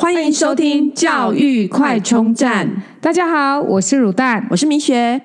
欢迎收听教育快充站。大家好，我是乳蛋，我是米雪。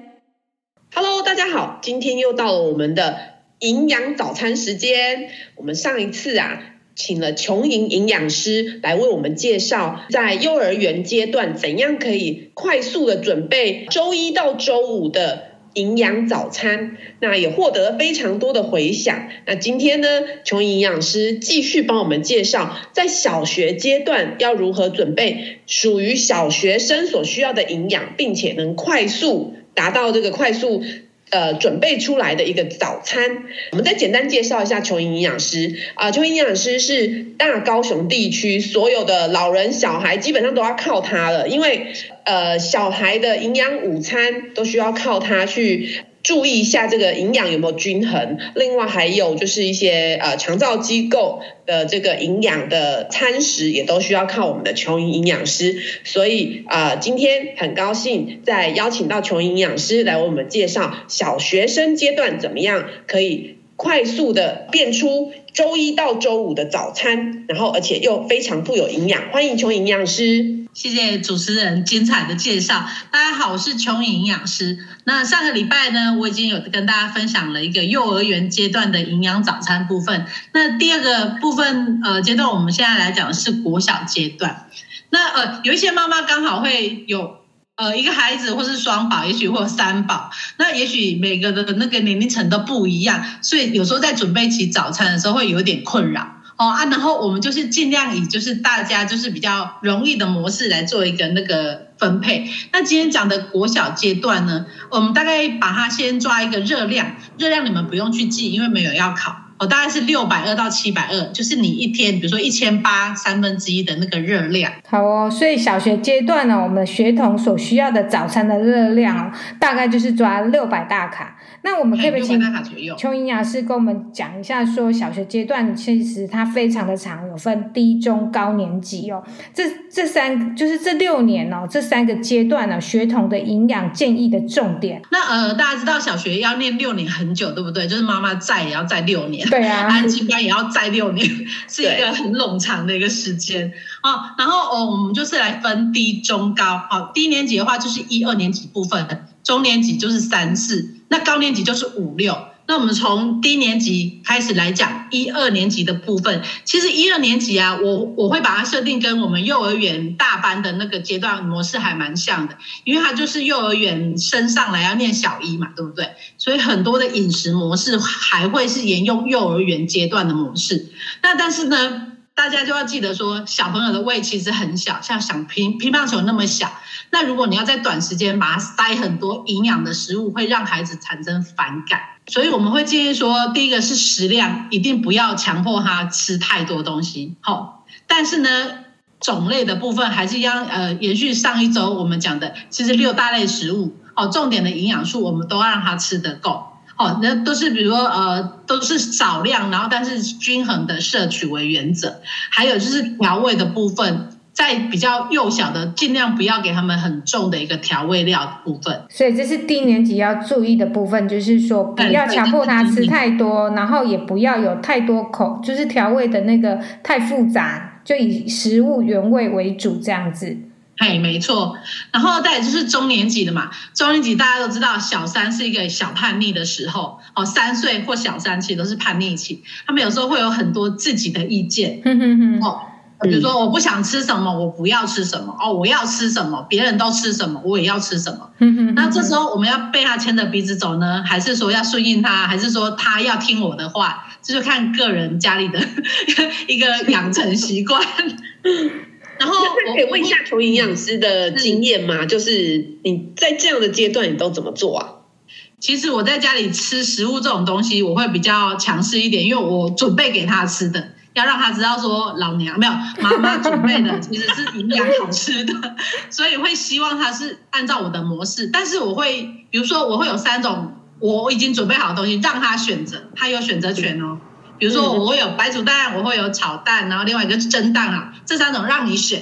Hello，大家好，今天又到了我们的营养早餐时间。我们上一次啊，请了琼莹营养师来为我们介绍，在幼儿园阶段怎样可以快速的准备周一到周五的。营养早餐，那也获得非常多的回响。那今天呢，琼营养师继续帮我们介绍，在小学阶段要如何准备属于小学生所需要的营养，并且能快速达到这个快速。呃，准备出来的一个早餐，我们再简单介绍一下琼莹营养师啊。琼莹营养师是大高雄地区所有的老人小孩基本上都要靠他了，因为呃，小孩的营养午餐都需要靠他去。注意一下这个营养有没有均衡，另外还有就是一些呃长照机构的这个营养的餐食也都需要靠我们的琼莹营养师，所以啊、今天很高兴再邀请到琼莹营养师来为我们介绍小学生阶段怎么样可以快速的变出周一到周五的早餐，然后而且又非常富有营养，欢迎琼营养师。谢谢主持人精彩的介绍。大家好，我是琼莹营养师。那上个礼拜呢，我已经有跟大家分享了一个幼儿园阶段的营养早餐部分。那第二个部分，呃，阶段我们现在来讲的是国小阶段。那呃，有一些妈妈刚好会有呃一个孩子，或是双宝，也许或三宝。那也许每个的那个年龄层都不一样，所以有时候在准备起早餐的时候会有点困扰。哦啊，然后我们就是尽量以就是大家就是比较容易的模式来做一个那个分配。那今天讲的国小阶段呢，我们大概把它先抓一个热量，热量你们不用去记，因为没有要考。哦，大概是六百二到七百二，就是你一天，比如说一千八三分之一的那个热量。好哦，所以小学阶段呢，我们学童所需要的早餐的热量哦大概就是抓六百大卡。那我们可以请邱营养师跟我们讲一下，说小学阶段其实它非常的长，有分低、中、高年级哦。这这三就是这六年哦，这三个阶段呢，学童的营养建议的重点。那呃，大家知道小学要念六年很久，对不对？就是妈妈在也要在六年。对啊，安亲班也要在六年，是一个很冗长的一个时间哦。然后哦，我们就是来分低、中、高。好，低年级的话就是一二年级部分，中年级就是三四，那高年级就是五六。那我们从低年级开始来讲，一二年级的部分，其实一二年级啊，我我会把它设定跟我们幼儿园大班的那个阶段模式还蛮像的，因为它就是幼儿园升上来要念小一嘛，对不对？所以很多的饮食模式还会是沿用幼儿园阶段的模式。那但是呢，大家就要记得说，小朋友的胃其实很小，像小乒乒乓球那么小。那如果你要在短时间把它塞很多营养的食物，会让孩子产生反感。所以我们会建议说，第一个是食量，一定不要强迫他吃太多东西。好，但是呢，种类的部分还是一样，呃，延续上一周我们讲的，其实六大类食物，哦，重点的营养素我们都要让他吃得够。好，那都是比如说，呃，都是少量，然后但是均衡的摄取为原则。还有就是调味的部分。在比较幼小的，尽量不要给他们很重的一个调味料的部分。所以这是低年级要注意的部分，就是说不要强迫他吃太多，然后也不要有太多口，就是调味的那个太复杂，就以食物原味为主这样子。嘿，没错。然后再就是中年级的嘛，中年级大家都知道，小三是一个小叛逆的时候，哦，三岁或小三其实都是叛逆期，他们有时候会有很多自己的意见。哼哼哼，哦。比如说，我不想吃什么，我不要吃什么哦，我要吃什么，别人都吃什么，我也要吃什么。那这时候我们要被他牵着鼻子走呢，还是说要顺应他，还是说他要听我的话？这就看个人家里的 一个养成习惯。然后我可以问一下求营养师的经验吗？就是你在这样的阶段，你都怎么做啊？其实我在家里吃食物这种东西，我会比较强势一点，因为我准备给他吃的。要让他知道说，老娘没有妈妈准备的其实是营养好吃的，所以会希望他是按照我的模式。但是我会，比如说我会有三种我已经准备好的东西让他选择，他有选择权哦。比如说我会有白煮蛋，我会有炒蛋，然后另外一个是蒸蛋啊，这三种让你选，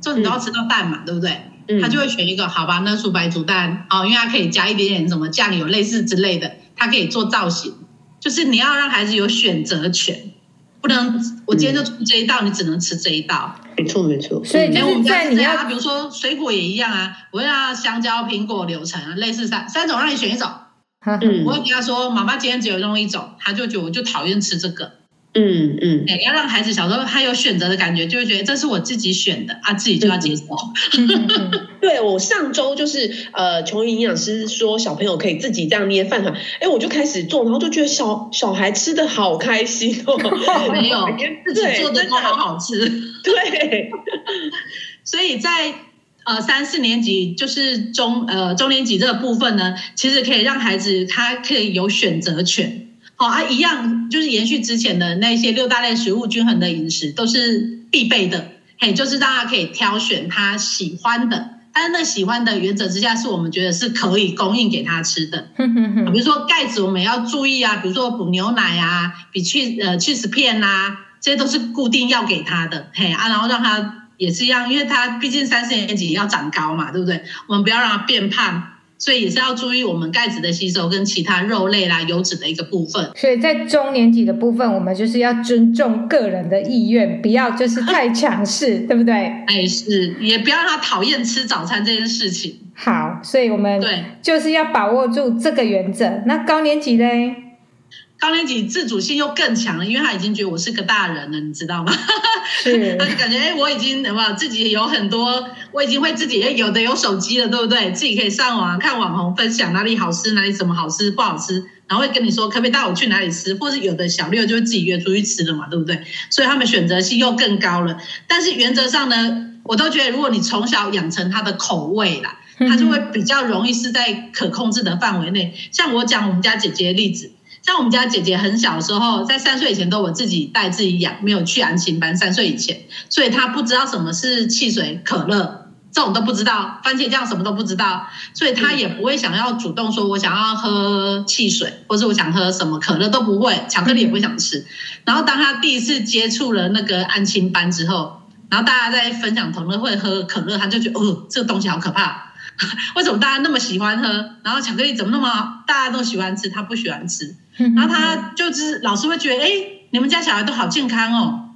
就你都要吃到蛋嘛，对不对？他就会选一个，好吧，那煮白煮蛋哦，因为它可以加一点点什么酱油类似之类的，它可以做造型，就是你要让孩子有选择权。不能我今天就出这一道，嗯、你只能吃这一道。没错没错，所以就是在你要，比如说水果也一样啊，我要香蕉、苹果、柳橙啊，类似三三种让你选一种。嗯，我会跟他说，妈妈今天只有用一种，他就觉得我就讨厌吃这个。嗯嗯，哎，要让孩子小时候他有选择的感觉，就会觉得这是我自己选的啊，自己就要接受。对，我上周就是呃，琼营营养师说小朋友可以自己这样捏饭团，哎，我就开始做，然后就觉得小小孩吃的好开心哦，没有自己做的都好好吃。对，所以在呃三四年级就是中呃中年级这个部分呢，其实可以让孩子他可以有选择权。好啊，一样就是延续之前的那些六大类食物均衡的饮食都是必备的，嘿，就是大家可以挑选他喜欢的，但是那喜欢的原则之下是我们觉得是可以供应给他吃的。比如说钙质我们要注意啊，比如说补牛奶啊，比去呃去死片啊，这些都是固定要给他的，嘿啊，然后让他也是一样，因为他毕竟三四年级要长高嘛，对不对？我们不要让他变胖。所以也是要注意我们钙质的吸收跟其他肉类啦、油脂的一个部分。所以在中年级的部分，我们就是要尊重个人的意愿，不要就是太强势，对不对？哎，是，也不要让他讨厌吃早餐这件事情。好，所以我们对就是要把握住这个原则。那高年级呢？高年级自主性又更强了，因为他已经觉得我是个大人了，你知道吗？是，他就感觉哎，我已经什么自己有很多，我已经会自己有的有手机了，对不对？自己可以上网看网红分享哪里好吃，哪里什么好吃不好吃，然后会跟你说可不可以带我去哪里吃，或是有的小六就会自己约出去吃了嘛，对不对？所以他们选择性又更高了。但是原则上呢，我都觉得如果你从小养成他的口味啦，他就会比较容易是在可控制的范围内。像我讲我们家姐姐的例子。像我们家姐姐很小的时候，在三岁以前都我自己带自己养，没有去安亲班。三岁以前，所以她不知道什么是汽水、可乐这种都不知道，番茄酱什么都不知道，所以她也不会想要主动说我想要喝汽水，或是我想喝什么可乐都不会，巧克力也不会想吃。然后当她第一次接触了那个安亲班之后，然后大家在分享同乐会喝可乐，她就觉得哦，这个东西好可怕，为什么大家那么喜欢喝？然后巧克力怎么那么大家都喜欢吃，他不喜欢吃。然后他就是老师会觉得，哎，你们家小孩都好健康哦。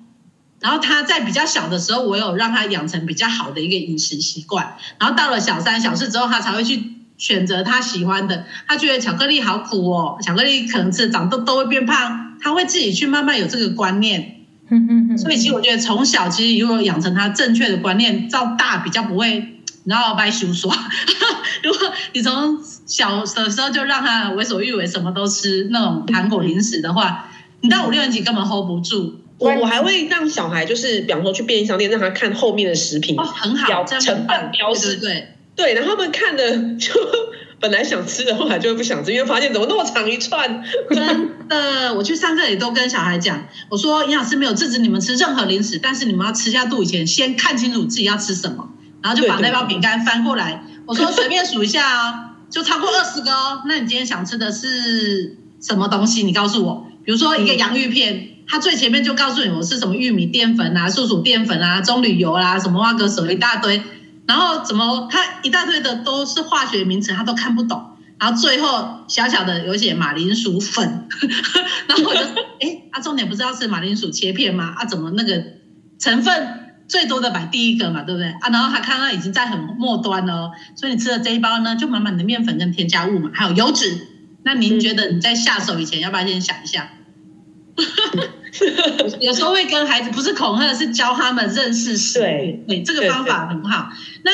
然后他在比较小的时候，我有让他养成比较好的一个饮食习惯。然后到了小三、小四之后，他才会去选择他喜欢的。他觉得巧克力好苦哦，巧克力可能吃长痘都会变胖。他会自己去慢慢有这个观念。所以其实我觉得从小其实如果养成他正确的观念，到大比较不会。然后掰手刷，如果你从小的时候就让他为所欲为，什么都吃那种糖果零食的话，你到五六年级根本 hold 不住。我我还会让小孩，就是比方说去便利商店，让他看后面的食品，哦，很好，成分标识，对对对，然后他们看的就 本来想吃的，后来就会不想吃，因为发现怎么那么长一串。真的，我去上课也都跟小孩讲，我说营养师没有制止你们吃任何零食，但是你们要吃下肚以前，先看清楚自己要吃什么。然后就把那包饼干翻过来，我说随便数一下哦，就超过二十个哦。那你今天想吃的是什么东西？你告诉我。比如说一个洋芋片，它最前面就告诉你我是什么玉米淀粉啊、素薯淀粉啊、棕榈油啦、啊、什么花格手一大堆，然后怎么它一大堆的都是化学名词，他都看不懂。然后最后小小的有写马铃薯粉，然后我就哎，啊重点不是要吃马铃薯切片吗？啊怎么那个成分？最多的摆第一个嘛，对不对啊？然后他看到已经在很末端了哦，所以你吃了这一包呢，就满满的面粉跟添加物嘛，还有油脂。那您觉得你在下手以前，要不要先想一下？有时候会跟孩子不是恐吓，是教他们认识食物。对，对，这个方法很好。那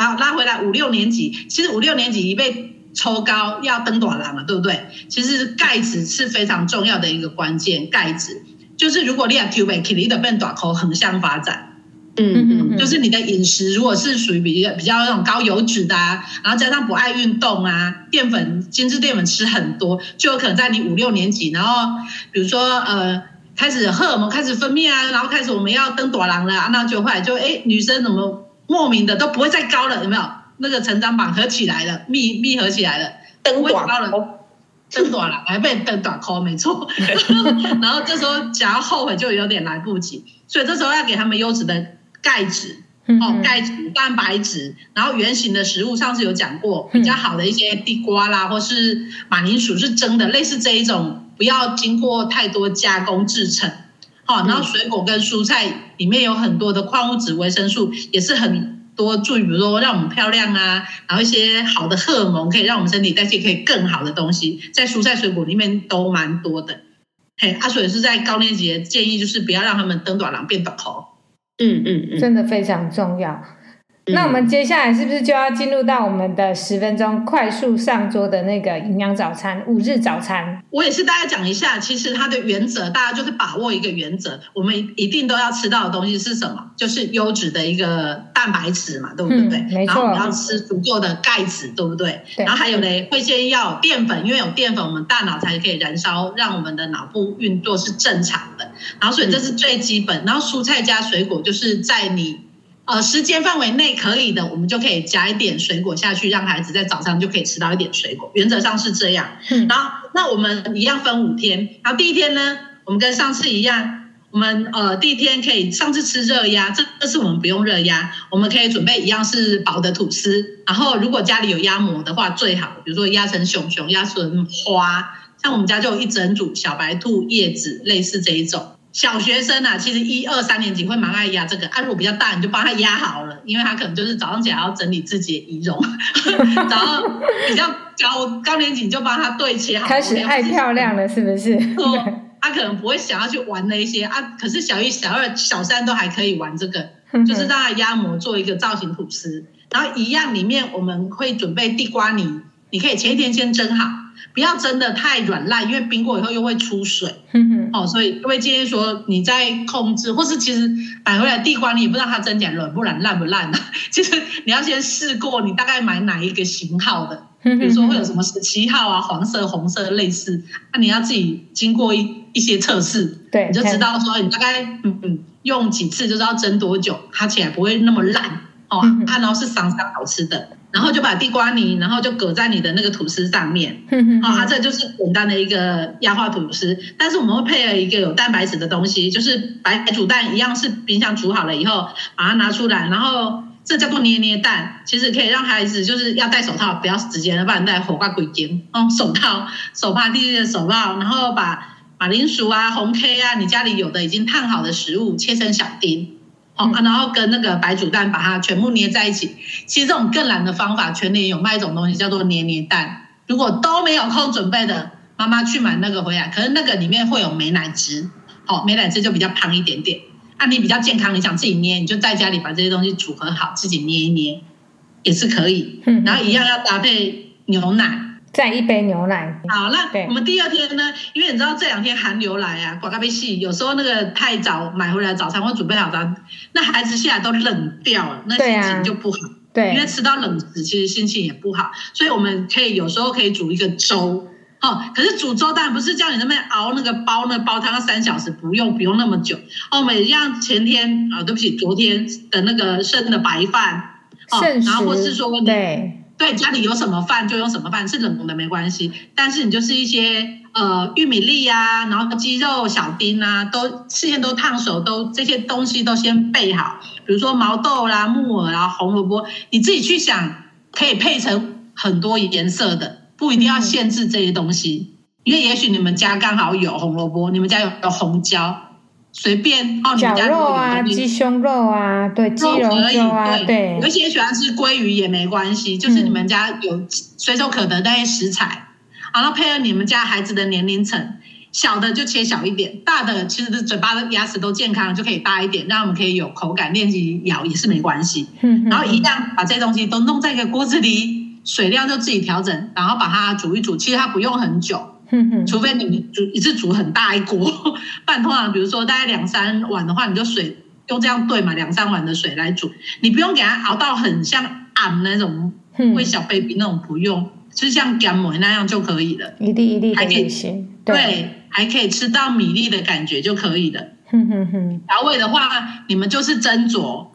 好，拉回来五六年级，其实五六年级已被抽高要登短廊了，对不对？其实钙质是非常重要的一个关键，钙质就是如果你要 Q 背，你的变短口横向发展。嗯嗯，就是你的饮食如果是属于比较比较那种高油脂的啊，然后加上不爱运动啊，淀粉精致淀粉吃很多，就有可能在你五六年级，然后比如说呃开始荷尔蒙开始分泌啊，然后开始我们要登短廊了，那就后来就哎女生怎么莫名的都不会再高了，有没有？那个成长板合起来了，密密合起来了，登短高了，登短了，还被登短扣，没错。然后这时候想要后悔就有点来不及，所以这时候要给他们优质的。钙质哦，钙质、蛋白质，然后原型的食物，上次有讲过，比较好的一些地瓜啦，或是马铃薯是蒸的，类似这一种，不要经过太多加工制成。好，然后水果跟蔬菜里面有很多的矿物质、维生素，也是很多助于，比如说让我们漂亮啊，然后一些好的荷尔蒙，可以让我们身体代谢可以更好的东西，在蔬菜水果里面都蛮多的。嘿，阿水是在高年级的建议，就是不要让他们登短廊变短头。嗯嗯嗯，真的非常重要。那我们接下来是不是就要进入到我们的十分钟快速上桌的那个营养早餐五日早餐？我也是大家讲一下，其实它的原则，大家就是把握一个原则，我们一定都要吃到的东西是什么？就是优质的一个蛋白质嘛，对不对？嗯、没错。然后我们要吃足够的钙质，对不对？对。然后还有呢，会先要有淀粉，因为有淀粉，我们大脑才可以燃烧，让我们的脑部运作是正常的。然后所以这是最基本。嗯、然后蔬菜加水果，就是在你。呃，时间范围内可以的，我们就可以加一点水果下去，让孩子在早上就可以吃到一点水果。原则上是这样。嗯，然后那我们一样分五天。然后第一天呢，我们跟上次一样，我们呃第一天可以上次吃热压，这这次我们不用热压，我们可以准备一样是薄的吐司。然后如果家里有压模的话最好，比如说压成熊熊、压成花，像我们家就有一整组小白兔叶子，类似这一种。小学生啊，其实一二三年级会蛮爱压这个。啊，如果比较大，你就帮他压好了，因为他可能就是早上起来要整理自己的仪容。然后比较高高年级你就帮他对切好。开始爱漂亮了，是不是？他可能不会想要去玩那些啊，可是小一、小二、小三都还可以玩这个，就是让他压模做一个造型吐司。然后一样里面我们会准备地瓜泥，你可以前一天先蒸好。不要蒸的太软烂，因为冰过以后又会出水。嗯，哦，所以会建议说你在控制，或是其实买回来地瓜你也不知道它蒸起来软不软、烂不烂啊。其实你要先试过，你大概买哪一个型号的，比如说会有什么十七号啊、黄色、红色类似，那你要自己经过一一些测试，对，你就知道说你大概嗯嗯用几次就知道蒸多久，它起来不会那么烂哦，它然后是香香好吃的。然后就把地瓜泥，然后就搁在你的那个吐司上面。好、哦，它这就是简单的一个压化吐司。但是我们会配了一个有蛋白质的东西，就是白煮蛋一样，是冰箱煮好了以后把它拿出来，然后这叫做捏捏蛋。其实可以让孩子就是要戴手套，不要直接的，不然戴火挂鬼尖。哦，手套、手帕、弟弟的手套，然后把马铃薯啊、红 K 啊，你家里有的已经烫好的食物切成小丁。哦，然后跟那个白煮蛋把它全部捏在一起。其实这种更懒的方法，全年有卖一种东西叫做捏捏蛋。如果都没有空准备的，妈妈去买那个回来。可是那个里面会有美奶汁，好，美奶汁就比较胖一点点。啊，你比较健康，你想自己捏，你就在家里把这些东西组合好，自己捏一捏也是可以。然后一样要搭配牛奶。再一杯牛奶。好，那我们第二天呢？因为你知道这两天寒流来啊，刮咖啡细，有时候那个太早买回来早餐或准备好早，那孩子现在都冷掉了，那心情就不好。对，因为吃到冷食，其实心情也不好。所以我们可以有时候可以煮一个粥，哦，可是煮粥当然不是叫你那边熬那个煲那煲汤要三小时，不用不用那么久。哦，我们一样前天啊，对不起，昨天的那个剩的白饭，哦，然后或是说对。对，家里有什么饭就用什么饭，是冷的没关系。但是你就是一些呃玉米粒啊，然后鸡肉小丁啊，都事先都烫熟，都这些东西都先备好。比如说毛豆啦、木耳啦、红萝卜，你自己去想，可以配成很多颜色的，不一定要限制这些东西。嗯、因为也许你们家刚好有红萝卜，你们家有有红椒。随便哦，你们家肉啊，鸡胸肉啊，对，鸡肉可以，啊、对，对，有些喜欢吃鲑鱼也没关系，就是你们家有随手可得那些食材，然后配合你们家孩子的年龄层，小的就切小一点，大的其实嘴巴的牙齿都健康，就可以大一点，让我们可以有口感，练习咬也是没关系。嗯，然后一样把这些东西都弄在一个锅子里，水量就自己调整，然后把它煮一煮，其实它不用很久。除非你煮一次煮很大一锅，不然通常比如说大概两三碗的话，你就水用这样兑嘛，两三碗的水来煮，你不用给它熬到很像俺那种喂小 baby 那种，不用，就像干梅那样就可以了。一粒一粒还可以吃，对，还可以吃到米粒的感觉就可以了。调味的话，你们就是斟酌。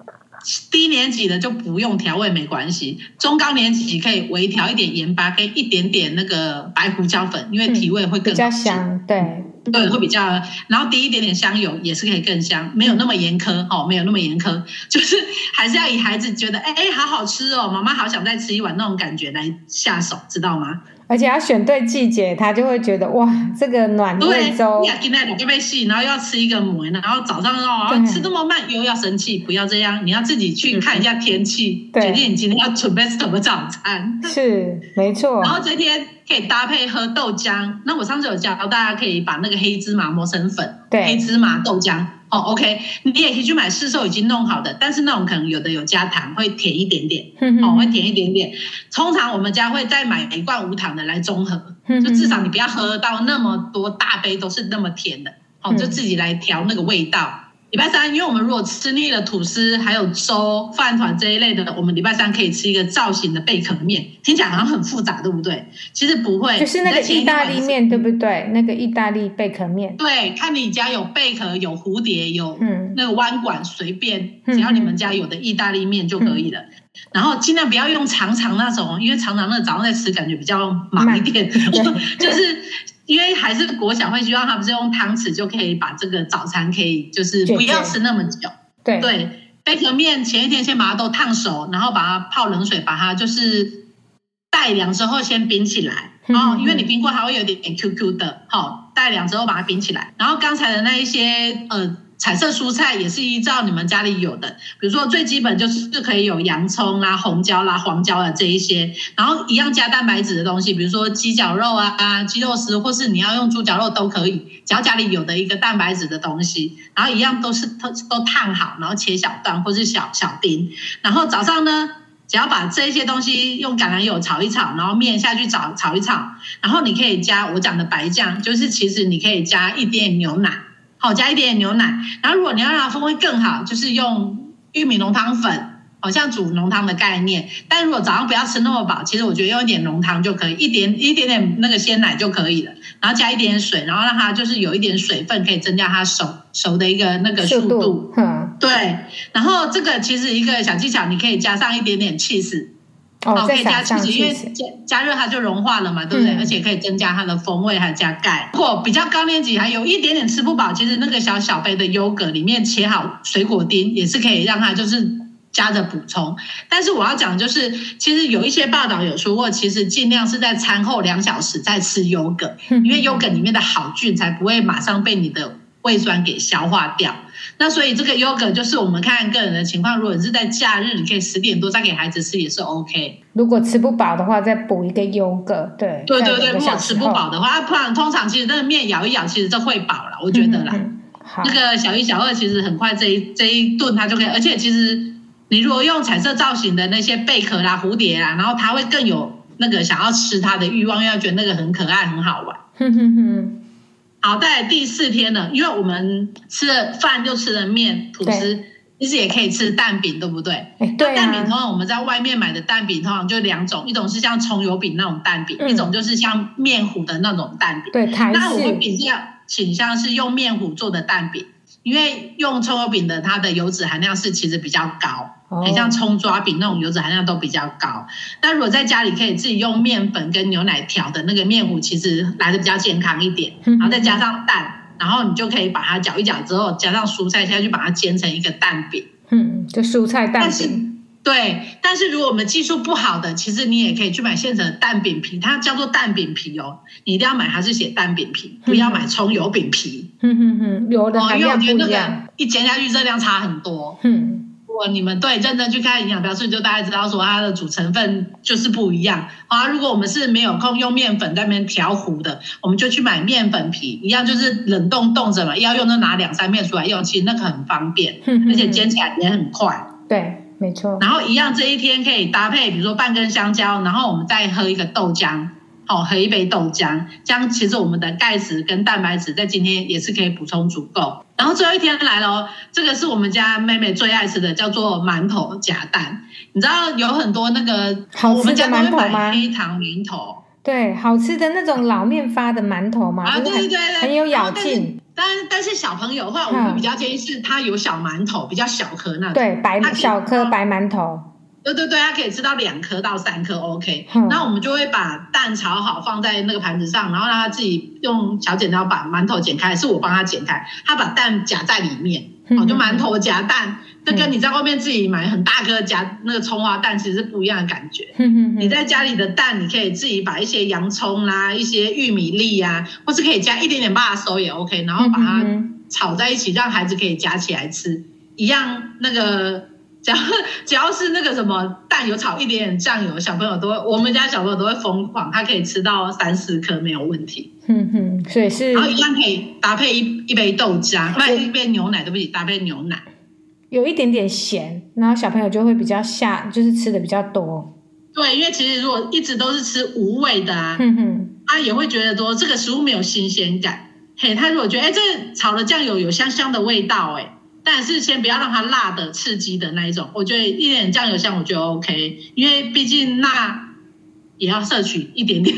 低年级的就不用调味没关系，中高年级可以微调一点盐巴，跟一点点那个白胡椒粉，因为提味会更好吃，比较香，对对，会比较，然后滴一点点香油也是可以更香，没有那么严苛哦，没有那么严苛，就是还是要以孩子觉得哎哎好好吃哦，妈妈好想再吃一碗那种感觉来下手，知道吗？而且要选对季节，他就会觉得哇，这个暖胃粥。对，今天两个被洗，然后又要吃一个馍，然后早上哦吃这么慢，又要生气，不要这样，你要自己去看一下天气，决、嗯、定你今天要准备什么早餐。是，没错。然后这天可以搭配喝豆浆，那我上次有教大家可以把那个黑芝麻磨成粉，对，黑芝麻豆浆。哦，OK，你也可以去买市售已经弄好的，但是那种可能有的有加糖，会甜一点点，哦，会甜一点点。通常我们家会再买一罐无糖的来中和，就至少你不要喝到那么多大杯都是那么甜的，哦，就自己来调那个味道。礼拜三，因为我们如果吃腻了吐司，还有粥、饭团这一类的，我们礼拜三可以吃一个造型的贝壳面，听起来好像很复杂，对不对？其实不会，就是那个意大利面，对不对？那个意大利贝壳面。对，看你家有贝壳、有蝴蝶、有那个弯管，随便，只要你们家有的意大利面就可以了。嗯、然后尽量不要用长长那种，因为长长那早上在吃感觉比较忙一点，就是。因为还是国小会希望他们是用汤匙就可以把这个早餐可以就是不要吃那么久。对对，贝壳面前一天先把它都烫熟，然后把它泡冷水，把它就是待凉之后先冰起来。哦，因为你冰过它会有点点 QQ 的。好，待凉之后把它冰起来。然后刚才的那一些呃。彩色蔬菜也是依照你们家里有的，比如说最基本就是可以有洋葱啦、红椒啦、黄椒的这一些，然后一样加蛋白质的东西，比如说鸡脚肉啊、鸡肉丝，或是你要用猪脚肉都可以，只要家里有的一个蛋白质的东西，然后一样都是都都烫好，然后切小段或是小小丁，然后早上呢，只要把这些东西用橄榄油炒一炒，然后面下去炒炒一炒，然后你可以加我讲的白酱，就是其实你可以加一点牛奶。好，加一点点牛奶，然后如果你要让它风味更好，就是用玉米浓汤粉，好像煮浓汤的概念。但如果早上不要吃那么饱，其实我觉得用一点浓汤就可以，一点一点点那个鲜奶就可以了。然后加一点点水，然后让它就是有一点水分，可以增加它熟熟的一个那个速度。嗯，对。然后这个其实一个小技巧，你可以加上一点点起司。哦，可以加起司，因为加加热它就融化了嘛，对不对？嗯、而且可以增加它的风味，还有加钙。如果比较高年级还有一点点吃不饱，其实那个小小杯的优格里面切好水果丁，也是可以让它就是加着补充。但是我要讲的就是，其实有一些报道有说过，其实尽量是在餐后两小时再吃优格，因为优格里面的好菌才不会马上被你的胃酸给消化掉。那所以这个 yogurt 就是我们看个人的情况，如果你是在假日，你可以十点多再给孩子吃也是 OK。如果吃不饱的话，再补一个 yogurt。对对对对，如果吃不饱的话，不然通常其实那个面咬一咬，其实就会饱了，我觉得啦。那个小一、小二其实很快这一这一顿它就可以，而且其实你如果用彩色造型的那些贝壳啦、蝴蝶啦，然后它会更有那个想要吃它的欲望，因为要觉得那个很可爱、很好玩。哼哼哼。好，在第四天了，因为我们吃了饭就吃了面、吐司，其实也可以吃蛋饼，对不对？欸，对啊。蛋饼通常我们在外面买的蛋饼通常就两种，一种是像葱油饼那种蛋饼，嗯、一种就是像面糊的那种蛋饼。对，那我会比较倾向是用面糊做的蛋饼，因为用葱油饼的它的油脂含量是其实比较高。很像葱抓饼那种油脂含量都比较高，那如果在家里可以自己用面粉跟牛奶调的那个面糊，其实来的比较健康一点。然后再加上蛋，然后你就可以把它搅一搅之后，加上蔬菜下去把它煎成一个蛋饼。嗯，就蔬菜蛋饼。对，但是如果我们技术不好的，其实你也可以去买现成的蛋饼皮，它叫做蛋饼皮哦。你一定要买它是写蛋饼皮，不要买葱油饼皮。嗯哼哼，油的含量不一样。因为我觉得那个一煎下去热量差很多。嗯。如果你们对认真去看营养标示，就大概知道说它的主成分就是不一样。好，如果我们是没有空用面粉在那边调糊的，我们就去买面粉皮，一样就是冷冻冻着嘛，要用就拿两三片出来用，其实那个很方便，而且煎起来也很快。对，没错。然后一样这一天可以搭配，比如说半根香蕉，然后我们再喝一个豆浆。哦，喝一杯豆浆，这样其实我们的钙质跟蛋白质在今天也是可以补充足够。然后最后一天来了哦，这个是我们家妹妹最爱吃的，叫做馒头夹蛋。你知道有很多那个好吃的馒头吗？黑糖馒头，对，好吃的那种老面发的馒头嘛，啊，对对对，很有咬劲。但但是小朋友的话，我们比较建议是他有小馒头，比较小颗那种，对，白小颗白馒头。对对对，他可以吃到两颗到三颗，OK。那、嗯、我们就会把蛋炒好放在那个盘子上，然后让他自己用小剪刀把馒头剪开，是我帮他剪开，他把蛋夹在里面，哦，就馒头夹蛋，这跟你在外面自己买很大颗夹那个葱花蛋其实是不一样的感觉。嗯、你在家里的蛋，你可以自己把一些洋葱啦、一些玉米粒呀、啊，或是可以加一点点巴手也 OK，然后把它炒在一起，让孩子可以夹起来吃。一样那个，只要只要是那个什么蛋有炒一点点酱油，小朋友都会，我们家小朋友都会疯狂，他可以吃到三四颗没有问题。嗯哼，所以是，然后一样可以搭配一一杯豆浆，或者一杯牛奶，对不起，搭配牛奶。有一点点咸，然后小朋友就会比较下，就是吃的比较多。对，因为其实如果一直都是吃无味的啊，嗯哼，他也会觉得说这个食物没有新鲜感。嘿，他如果觉得哎，这个炒的酱油有香香的味道，哎，但是先不要让它辣的、刺激的那一种。我觉得一点酱油香我觉得 OK，因为毕竟辣也要摄取一点点。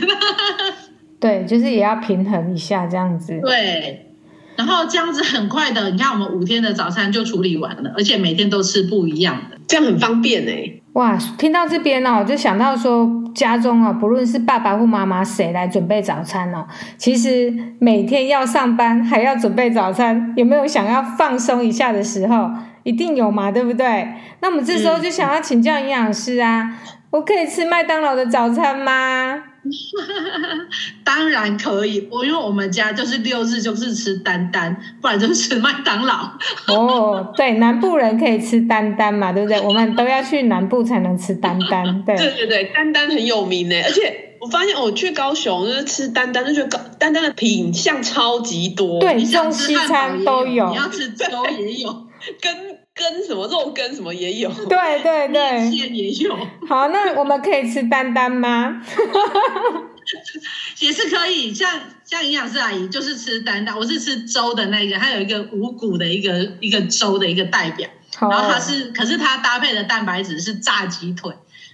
对，就是也要平衡一下这样子。对。然后这样子很快的，你看我们五天的早餐就处理完了，而且每天都吃不一样的，这样很方便哎。哇，听到这边哦，就想到说家中哦，不论是爸爸或妈妈谁来准备早餐哦，其实每天要上班还要准备早餐，有没有想要放松一下的时候？一定有嘛，对不对？那我们这时候就想要请教营养师啊，嗯、我可以吃麦当劳的早餐吗？当然可以，我因为我们家就是六日就是吃丹丹，不然就是吃麦当劳。哦，对，南部人可以吃丹丹嘛，对不对？我们都要去南部才能吃丹丹。对，对对对，丹丹很有名呢，而且我发现我去高雄就是吃丹丹，就觉得高丹丹的品相超级多，对，中西餐都有，你要吃粥也有，跟。跟什么肉根什么也有，对对 对，面也有。好，那我们可以吃丹丹吗？也是可以，像像营养师阿姨就是吃丹丹，我是吃粥的那个，它有一个五谷的一个一个粥的一个代表，然后它是，可是它搭配的蛋白质是炸鸡腿。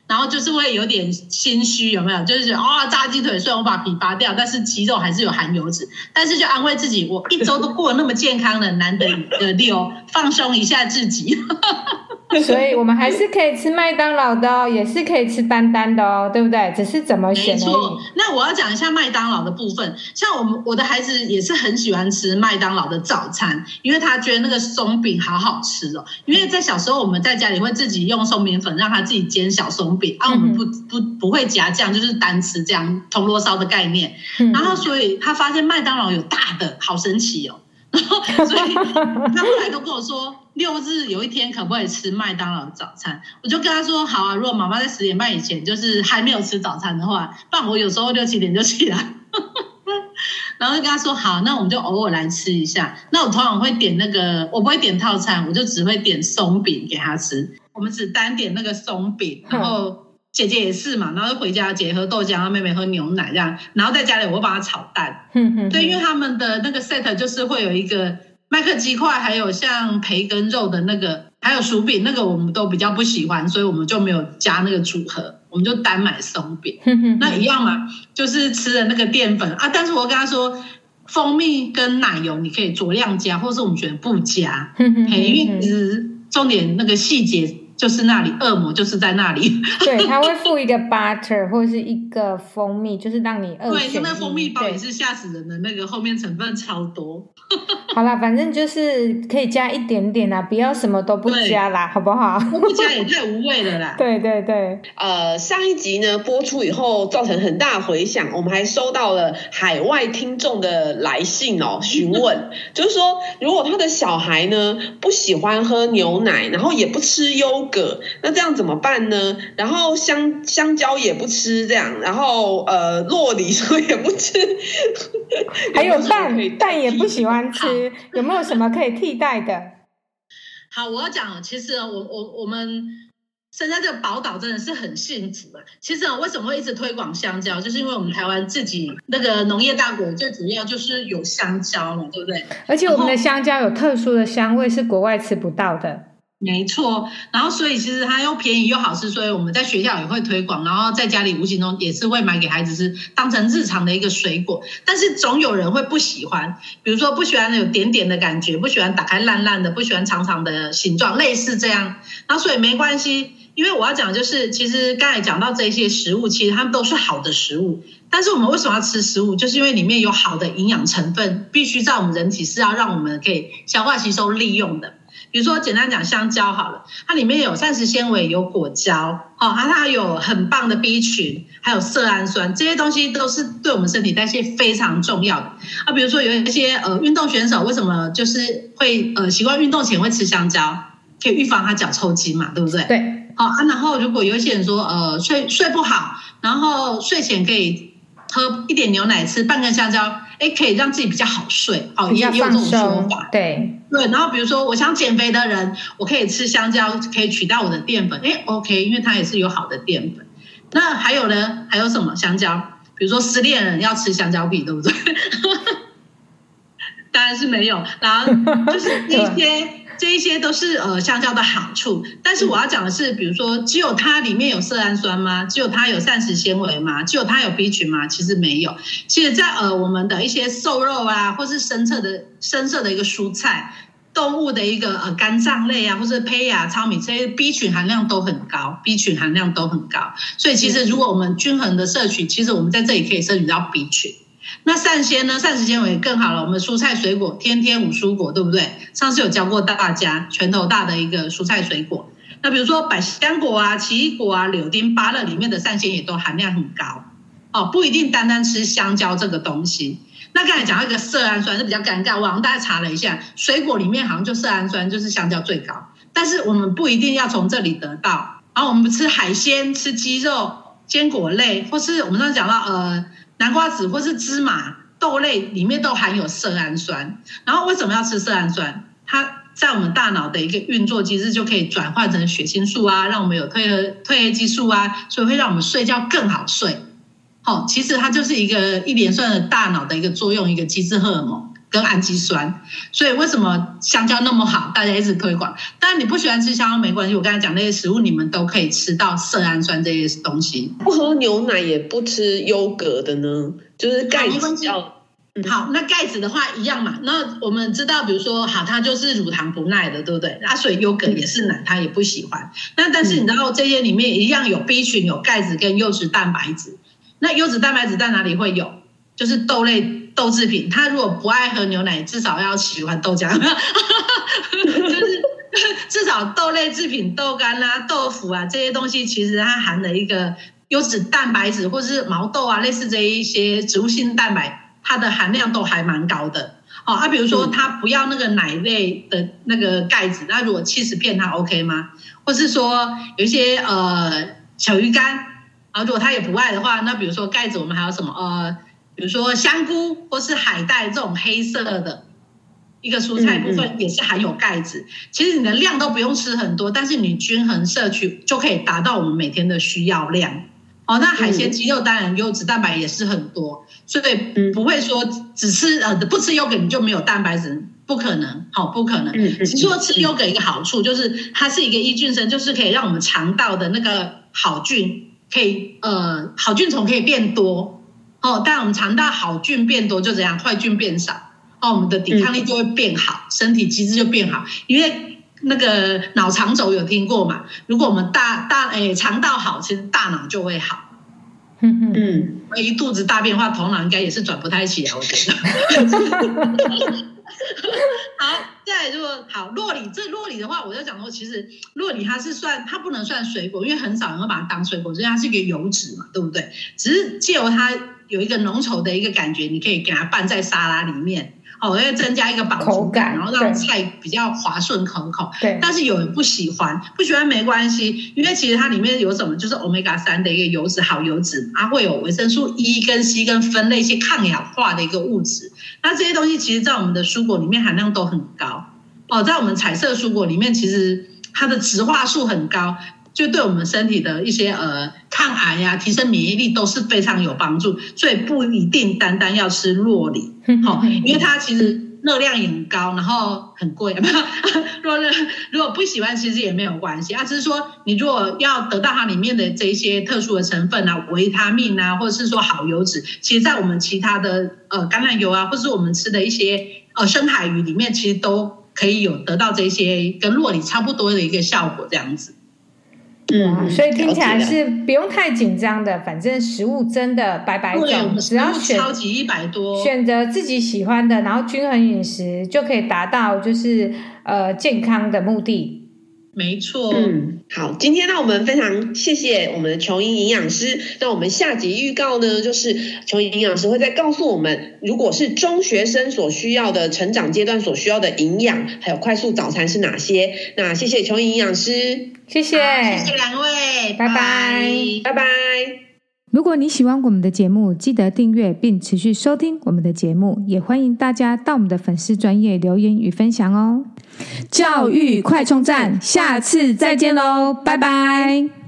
然后就是会有点心虚，有没有？就是觉得啊、哦，炸鸡腿虽然我把皮扒掉，但是鸡肉还是有含油脂。但是就安慰自己，我一周都过得那么健康了，难得的六，放松一下自己。所以我们还是可以吃麦当劳的哦，也是可以吃丹丹的哦，对不对？只是怎么选而已。没错。那我要讲一下麦当劳的部分，像我们我的孩子也是很喜欢吃麦当劳的早餐，因为他觉得那个松饼好好吃哦。因为在小时候我们在家里会自己用松饼粉让他自己煎小松饼，啊，我们不不不会夹酱，就是单吃这样铜锣烧的概念。然后所以他发现麦当劳有大的，好神奇哦。然后，所以他后来都跟我说，六日有一天可不可以吃麦当劳早餐？我就跟他说，好啊。如果妈妈在十点半以前就是还没有吃早餐的话，不然我有时候六七点就起来。然后就跟他说，好，那我们就偶尔来吃一下。那我通常会点那个，我不会点套餐，我就只会点松饼给他吃。我们只单点那个松饼，然后。姐姐也是嘛，然后就回家，姐姐喝豆浆，然后妹妹喝牛奶这样，然后在家里我会帮她炒蛋。对，因为他们的那个 set 就是会有一个麦克鸡块，还有像培根肉的那个，还有薯饼，那个我们都比较不喜欢，所以我们就没有加那个组合，我们就单买松饼。那一样嘛，就是吃的那个淀粉啊，但是我跟他说，蜂蜜跟奶油你可以酌量加，或是我们选不加。嗯嗯，因为只是重点那个细节。就是那里，恶魔就是在那里。对，他会附一个 butter 或者是一个蜂蜜，就是让你二选一。对，那蜂蜜包也是吓死人的，那个后面成分超多。好啦，反正就是可以加一点点啦，不要什么都不加啦，好不好？不加也太无味了啦。对对对。呃，上一集呢播出以后，造成很大回响，我们还收到了海外听众的来信哦，询问，就是说如果他的小孩呢不喜欢喝牛奶，然后也不吃优。个那这样怎么办呢？然后香香蕉也不吃，这样，然后呃，洛梨说也不吃，还有蛋蛋也不喜欢吃，有没有什么可以替代的？好，我要讲，其实我我我们生在这个宝岛真的是很幸福的。其实啊为什么会一直推广香蕉，就是因为我们台湾自己那个农业大国，最主要就是有香蕉嘛，对不对？而且我们的香蕉有特殊的香味，是国外吃不到的。没错，然后所以其实它又便宜又好吃，所以我们在学校也会推广，然后在家里无形中也是会买给孩子吃，当成日常的一个水果。但是总有人会不喜欢，比如说不喜欢有点点的感觉，不喜欢打开烂烂的，不喜欢长长的形状，类似这样。然后所以没关系，因为我要讲的就是，其实刚才讲到这些食物，其实它们都是好的食物。但是我们为什么要吃食物？就是因为里面有好的营养成分，必须在我们人体是要让我们可以消化吸收利用的。比如说简单讲香蕉好了，它里面有膳食纤维，有果胶，哦，它它有很棒的 B 群，还有色氨酸，这些东西都是对我们身体代谢非常重要的。啊，比如说有一些呃运动选手，为什么就是会呃习惯运动前会吃香蕉，可以预防他脚抽筋嘛，对不对？对。好啊，然后如果有一些人说呃睡睡不好，然后睡前可以喝一点牛奶，吃半根香蕉。哎，可以让自己比较好睡，哦，也有这种说法，对对。然后比如说，我想减肥的人，我可以吃香蕉，可以取代我的淀粉，哎，OK，因为它也是有好的淀粉。那还有呢？还有什么香蕉？比如说失恋人要吃香蕉皮，对不对？当然是没有。然后就是一些。这一些都是呃香蕉的好处，但是我要讲的是，比如说，只有它里面有色氨酸吗？只有它有膳食纤维吗？只有它有 B 群吗？其实没有。其实，在呃我们的一些瘦肉啊，或是深色的深色的一个蔬菜，动物的一个呃肝脏类啊，或是胚芽、糙米这些 B 群含量都很高，B 群含量都很高。所以，其实如果我们均衡的摄取，其实我们在这里可以摄取到 B 群。那膳纤呢？膳食纤维更好了。我们蔬菜水果天天五蔬果，对不对？上次有教过大家，拳头大的一个蔬菜水果。那比如说百香果啊、奇异果啊、柳丁、芭乐里面的膳纤也都含量很高哦，不一定单单吃香蕉这个东西。那刚才讲到一个色氨酸是比较尴尬，我好像大家查了一下，水果里面好像就色氨酸就是香蕉最高，但是我们不一定要从这里得到。然后我们吃海鲜、吃鸡肉、坚果类，或是我们刚才讲到呃。南瓜子或是芝麻豆类里面都含有色氨酸，然后为什么要吃色氨酸？它在我们大脑的一个运作机制就可以转换成血清素啊，让我们有褪黑褪黑激素啊，所以会让我们睡觉更好睡。好，其实它就是一个一连串的大脑的一个作用，一个机制荷尔蒙。跟氨基酸，所以为什么香蕉那么好？大家一直推广。当然你不喜欢吃香蕉没关系，我刚才讲那些食物，你们都可以吃到色氨酸这些东西。不喝牛奶也不吃优格的呢，就是钙质要。好，那钙质的话一样嘛。那我们知道，比如说，好，它就是乳糖不耐的，对不对？啊，所以优格也是奶，它也不喜欢。那但是你知道这些里面一样有 B 群、有钙质跟优质蛋白质。那优质蛋白质在哪里会有？就是豆类。豆制品，他如果不爱喝牛奶，至少要喜欢豆浆，就是 至少豆类制品、豆干啊、豆腐啊这些东西，其实它含了一个优质蛋白质，或是毛豆啊，类似这一些植物性蛋白，它的含量都还蛮高的。哦，啊比如说他不要那个奶类的那个钙质，那如果七十片他 OK 吗？或是说有一些呃小鱼干，啊，如果他也不爱的话，那比如说钙质，我们还有什么呃？比如说香菇或是海带这种黑色的一个蔬菜部分也是含有钙质。其实你的量都不用吃很多，但是你均衡摄取就可以达到我们每天的需要量。哦，那海鲜、鸡肉当然优质蛋白也是很多，所以不会说只吃呃不吃优格你就没有蛋白质，不可能，好不可能。只是说吃优格一个好处就是它是一个益菌生，就是可以让我们肠道的那个好菌可以呃好菌虫可以变多。哦，但我们肠道好菌变多，就怎样，坏菌变少，哦，我们的抵抗力就会变好，嗯、身体机制就变好。因为那个脑肠轴有听过嘛？如果我们大大诶肠道好，其实大脑就会好。嗯嗯，一肚子大便的话，头脑应该也是转不太起来，我觉得。好，再来如果好洛梨，这洛梨的话，我就讲说，其实洛梨它是算，它不能算水果，因为很少人会把它当水果，所以它是一个油脂嘛，对不对？只是借由它。有一个浓稠的一个感觉，你可以给它拌在沙拉里面，哦，要增加一个饱足感，然后让菜比较滑顺可口。对，但是有人不喜欢，不喜欢没关系，因为其实它里面有什么，就是 Omega 三的一个油脂，好油脂，它会有维生素 E 跟 C 跟分类一些抗氧化的一个物质。那这些东西其实，在我们的蔬果里面含量都很高。哦，在我们彩色蔬果里面，其实它的植化素很高。就对我们身体的一些呃抗癌呀、啊、提升免疫力都是非常有帮助，所以不一定单单要吃洛梨，好，因为它其实热量也很高，然后很贵。如果如果不喜欢，其实也没有关系啊，只是说你如果要得到它里面的这一些特殊的成分啊，维他命啊，或者是说好油脂，其实在我们其他的呃橄榄油啊，或是我们吃的一些呃深海鱼里面，其实都可以有得到这些跟洛梨差不多的一个效果，这样子。嗯，所以听起来是不用太紧张的，反正食物真的白白种，只要选超级一百多，选择自己喜欢的，然后均衡饮食就可以达到就是呃健康的目的。没错，嗯，好，今天呢，我们非常谢谢我们的琼莹营养师。那我们下集预告呢，就是琼莹营养师会再告诉我们，如果是中学生所需要的成长阶段所需要的营养，还有快速早餐是哪些？那谢谢琼莹营养师，谢谢，谢谢两位，拜拜，拜拜。如果你喜欢我们的节目，记得订阅并持续收听我们的节目，也欢迎大家到我们的粉丝专业留言与分享哦。教育快充站，下次再见喽，拜拜。